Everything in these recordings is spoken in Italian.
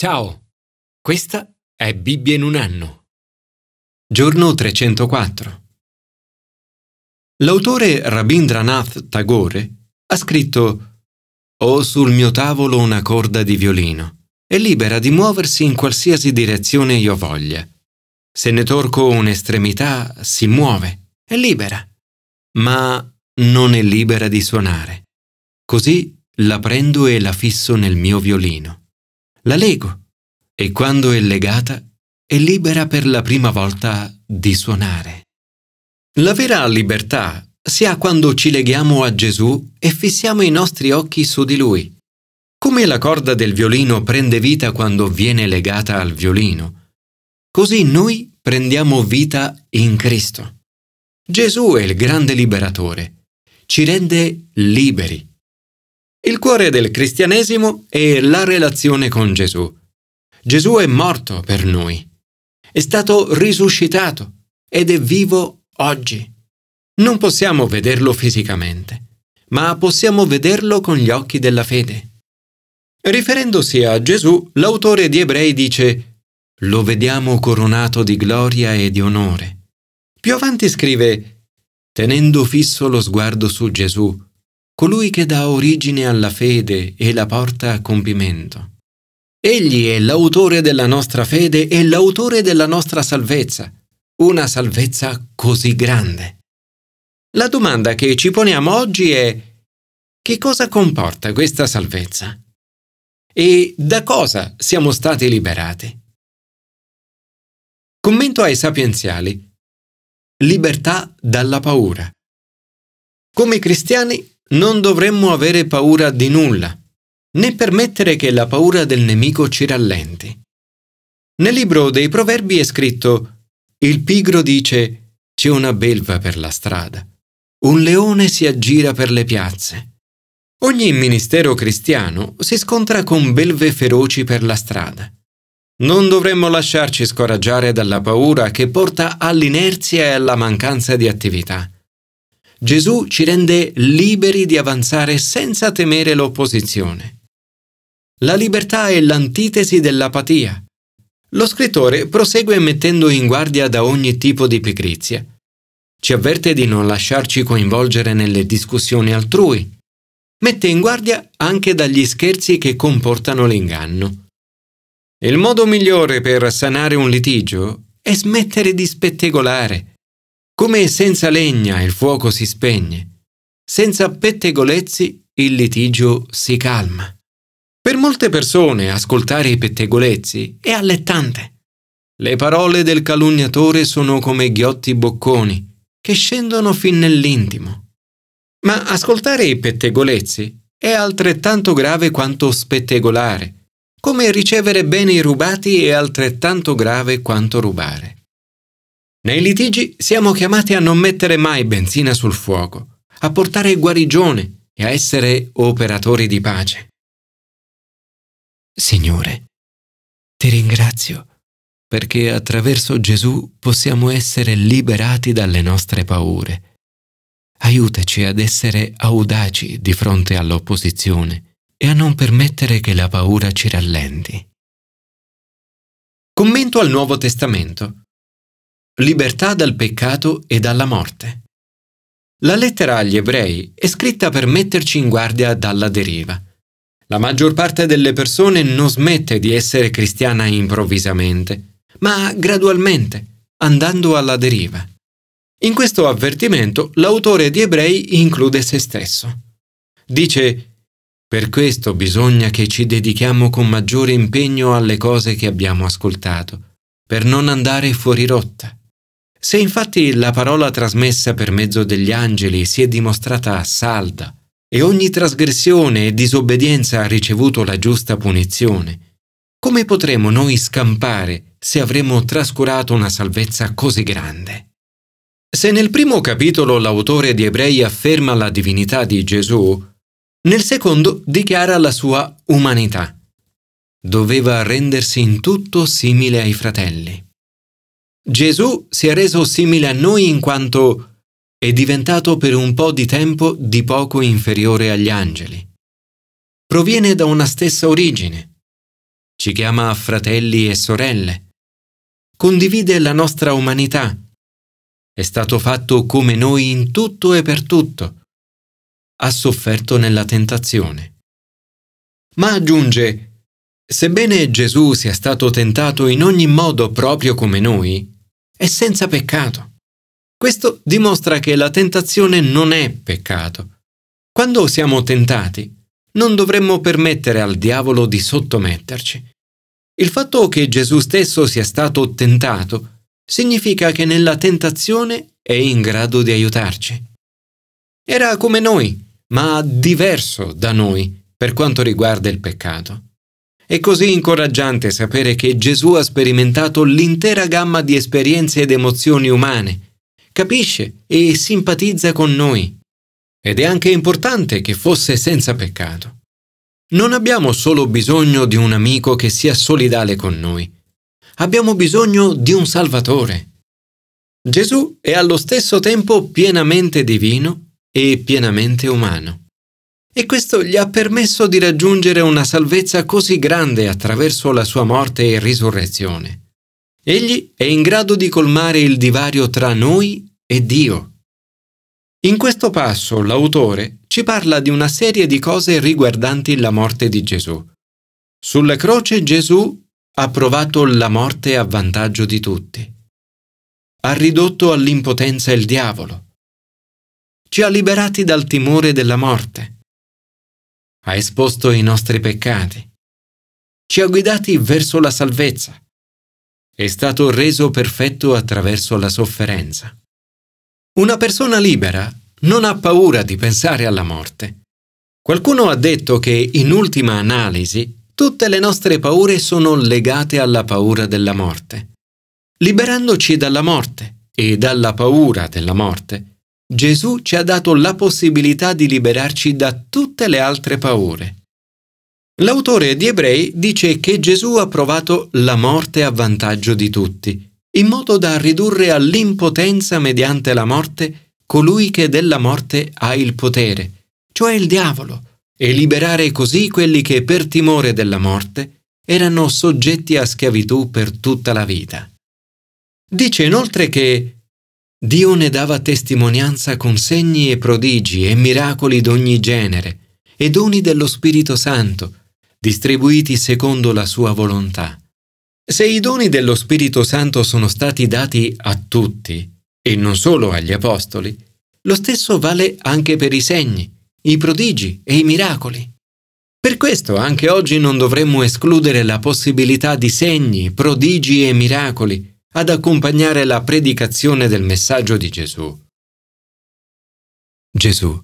Ciao, questa è Bibbia in un anno. Giorno 304. L'autore Rabindranath Tagore ha scritto Ho sul mio tavolo una corda di violino, è libera di muoversi in qualsiasi direzione io voglia. Se ne torco un'estremità, si muove, è libera, ma non è libera di suonare. Così la prendo e la fisso nel mio violino. La lego e quando è legata è libera per la prima volta di suonare. La vera libertà si ha quando ci leghiamo a Gesù e fissiamo i nostri occhi su di Lui. Come la corda del violino prende vita quando viene legata al violino, così noi prendiamo vita in Cristo. Gesù è il grande liberatore, ci rende liberi il cuore del cristianesimo è la relazione con Gesù. Gesù è morto per noi, è stato risuscitato ed è vivo oggi. Non possiamo vederlo fisicamente, ma possiamo vederlo con gli occhi della fede. Riferendosi a Gesù, l'autore di Ebrei dice Lo vediamo coronato di gloria e di onore. Più avanti scrive Tenendo fisso lo sguardo su Gesù, colui che dà origine alla fede e la porta a compimento. Egli è l'autore della nostra fede e l'autore della nostra salvezza, una salvezza così grande. La domanda che ci poniamo oggi è che cosa comporta questa salvezza? E da cosa siamo stati liberati? Commento ai sapienziali. Libertà dalla paura. Come cristiani non dovremmo avere paura di nulla, né permettere che la paura del nemico ci rallenti. Nel libro dei Proverbi è scritto Il pigro dice c'è una belva per la strada, un leone si aggira per le piazze. Ogni ministero cristiano si scontra con belve feroci per la strada. Non dovremmo lasciarci scoraggiare dalla paura che porta all'inerzia e alla mancanza di attività. Gesù ci rende liberi di avanzare senza temere l'opposizione. La libertà è l'antitesi dell'apatia. Lo scrittore prosegue mettendo in guardia da ogni tipo di pigrizia. Ci avverte di non lasciarci coinvolgere nelle discussioni altrui. Mette in guardia anche dagli scherzi che comportano l'inganno. Il modo migliore per sanare un litigio è smettere di spettegolare, come senza legna il fuoco si spegne, senza pettegolezzi il litigio si calma. Per molte persone ascoltare i pettegolezzi è allettante. Le parole del calunniatore sono come ghiotti bocconi che scendono fin nell'intimo. Ma ascoltare i pettegolezzi è altrettanto grave quanto spettegolare, come ricevere beni rubati è altrettanto grave quanto rubare. Nei litigi siamo chiamati a non mettere mai benzina sul fuoco, a portare guarigione e a essere operatori di pace. Signore, ti ringrazio perché attraverso Gesù possiamo essere liberati dalle nostre paure. Aiutaci ad essere audaci di fronte all'opposizione e a non permettere che la paura ci rallenti. Commento al Nuovo Testamento libertà dal peccato e dalla morte. La lettera agli ebrei è scritta per metterci in guardia dalla deriva. La maggior parte delle persone non smette di essere cristiana improvvisamente, ma gradualmente, andando alla deriva. In questo avvertimento l'autore di Ebrei include se stesso. Dice, per questo bisogna che ci dedichiamo con maggiore impegno alle cose che abbiamo ascoltato, per non andare fuori rotta. Se infatti la parola trasmessa per mezzo degli angeli si è dimostrata salda e ogni trasgressione e disobbedienza ha ricevuto la giusta punizione, come potremo noi scampare se avremo trascurato una salvezza così grande? Se nel primo capitolo l'autore di Ebrei afferma la divinità di Gesù, nel secondo dichiara la sua umanità. Doveva rendersi in tutto simile ai fratelli. Gesù si è reso simile a noi in quanto è diventato per un po' di tempo di poco inferiore agli angeli. Proviene da una stessa origine. ci chiama fratelli e sorelle, condivide la nostra umanità, è stato fatto come noi in tutto e per tutto, ha sofferto nella tentazione. Ma aggiunge, sebbene Gesù sia stato tentato in ogni modo proprio come noi, è senza peccato. Questo dimostra che la tentazione non è peccato. Quando siamo tentati, non dovremmo permettere al diavolo di sottometterci. Il fatto che Gesù stesso sia stato tentato significa che nella tentazione è in grado di aiutarci. Era come noi, ma diverso da noi per quanto riguarda il peccato. È così incoraggiante sapere che Gesù ha sperimentato l'intera gamma di esperienze ed emozioni umane, capisce e simpatizza con noi. Ed è anche importante che fosse senza peccato. Non abbiamo solo bisogno di un amico che sia solidale con noi, abbiamo bisogno di un Salvatore. Gesù è allo stesso tempo pienamente divino e pienamente umano. E questo gli ha permesso di raggiungere una salvezza così grande attraverso la sua morte e risurrezione. Egli è in grado di colmare il divario tra noi e Dio. In questo passo l'autore ci parla di una serie di cose riguardanti la morte di Gesù. Sulla croce Gesù ha provato la morte a vantaggio di tutti. Ha ridotto all'impotenza il diavolo. Ci ha liberati dal timore della morte ha esposto i nostri peccati, ci ha guidati verso la salvezza, è stato reso perfetto attraverso la sofferenza. Una persona libera non ha paura di pensare alla morte. Qualcuno ha detto che, in ultima analisi, tutte le nostre paure sono legate alla paura della morte. Liberandoci dalla morte e dalla paura della morte, Gesù ci ha dato la possibilità di liberarci da tutte le altre paure. L'autore di Ebrei dice che Gesù ha provato la morte a vantaggio di tutti, in modo da ridurre all'impotenza mediante la morte colui che della morte ha il potere, cioè il diavolo, e liberare così quelli che per timore della morte erano soggetti a schiavitù per tutta la vita. Dice inoltre che Dio ne dava testimonianza con segni e prodigi e miracoli d'ogni genere e doni dello Spirito Santo, distribuiti secondo la sua volontà. Se i doni dello Spirito Santo sono stati dati a tutti, e non solo agli Apostoli, lo stesso vale anche per i segni, i prodigi e i miracoli. Per questo anche oggi non dovremmo escludere la possibilità di segni, prodigi e miracoli ad accompagnare la predicazione del messaggio di Gesù. Gesù,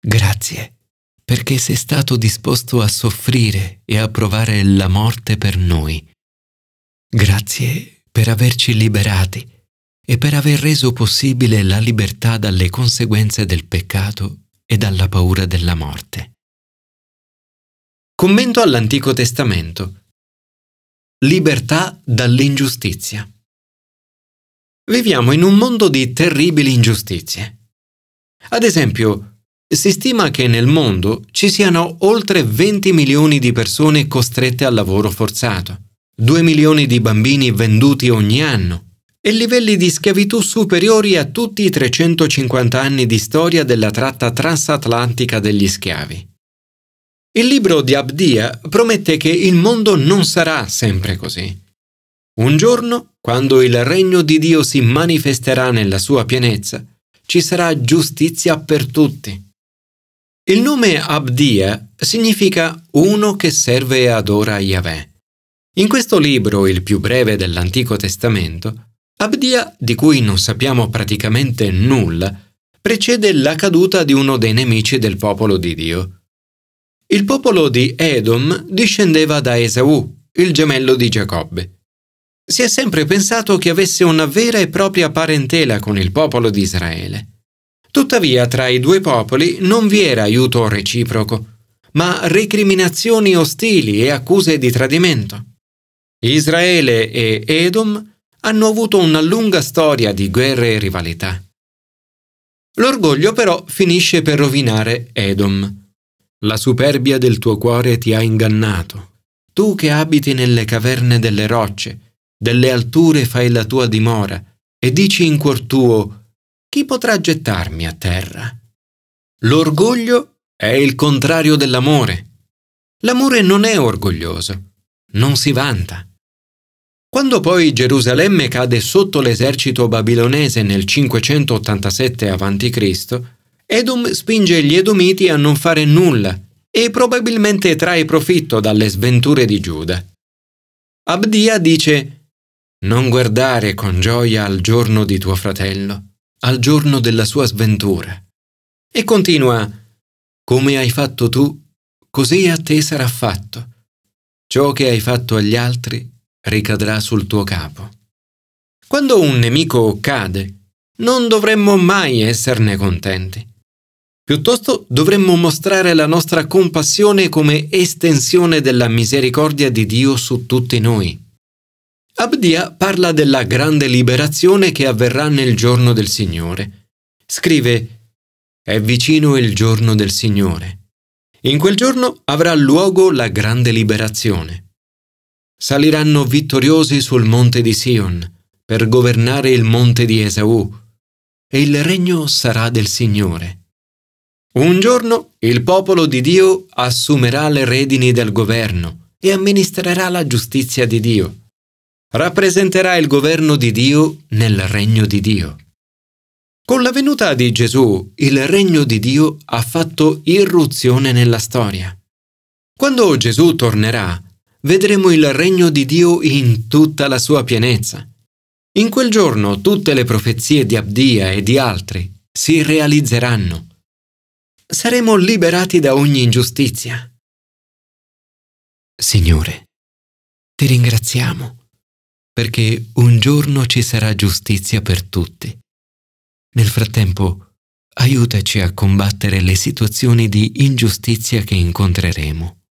grazie perché sei stato disposto a soffrire e a provare la morte per noi. Grazie per averci liberati e per aver reso possibile la libertà dalle conseguenze del peccato e dalla paura della morte. Commento all'Antico Testamento libertà dall'ingiustizia. Viviamo in un mondo di terribili ingiustizie. Ad esempio, si stima che nel mondo ci siano oltre 20 milioni di persone costrette al lavoro forzato, 2 milioni di bambini venduti ogni anno e livelli di schiavitù superiori a tutti i 350 anni di storia della tratta transatlantica degli schiavi. Il libro di Abdia promette che il mondo non sarà sempre così. Un giorno, quando il regno di Dio si manifesterà nella sua pienezza, ci sarà giustizia per tutti. Il nome Abdia significa uno che serve e adora Yahweh. In questo libro, il più breve dell'Antico Testamento, Abdia, di cui non sappiamo praticamente nulla, precede la caduta di uno dei nemici del popolo di Dio, il popolo di Edom discendeva da Esaù, il gemello di Giacobbe. Si è sempre pensato che avesse una vera e propria parentela con il popolo di Israele. Tuttavia tra i due popoli non vi era aiuto reciproco, ma recriminazioni ostili e accuse di tradimento. Israele e Edom hanno avuto una lunga storia di guerre e rivalità. L'orgoglio però finisce per rovinare Edom la superbia del tuo cuore ti ha ingannato. tu che abiti nelle caverne delle rocce, delle alture fai la tua dimora, e dici in cuor tuo, chi potrà gettarmi a terra? L'orgoglio è il contrario dell'amore. L'amore non è orgoglioso, non si vanta. Quando poi Gerusalemme cade sotto l'esercito babilonese nel 587 a.C., Edom spinge gli Edomiti a non fare nulla e probabilmente trae profitto dalle sventure di Giuda. Abdia dice Non guardare con gioia al giorno di tuo fratello, al giorno della sua sventura. E continua Come hai fatto tu, così a te sarà fatto. Ciò che hai fatto agli altri ricadrà sul tuo capo. Quando un nemico cade, non dovremmo mai esserne contenti. Piuttosto dovremmo mostrare la nostra compassione come estensione della misericordia di Dio su tutti noi. Abdia parla della grande liberazione che avverrà nel giorno del Signore. Scrive, è vicino il giorno del Signore. In quel giorno avrà luogo la grande liberazione. Saliranno vittoriosi sul monte di Sion per governare il monte di Esaù, e il regno sarà del Signore. Un giorno il popolo di Dio assumerà le redini del governo e amministrerà la giustizia di Dio. Rappresenterà il governo di Dio nel regno di Dio. Con la venuta di Gesù, il regno di Dio ha fatto irruzione nella storia. Quando Gesù tornerà, vedremo il regno di Dio in tutta la sua pienezza. In quel giorno tutte le profezie di Abdia e di altri si realizzeranno saremo liberati da ogni ingiustizia. Signore, ti ringraziamo perché un giorno ci sarà giustizia per tutti. Nel frattempo, aiutaci a combattere le situazioni di ingiustizia che incontreremo.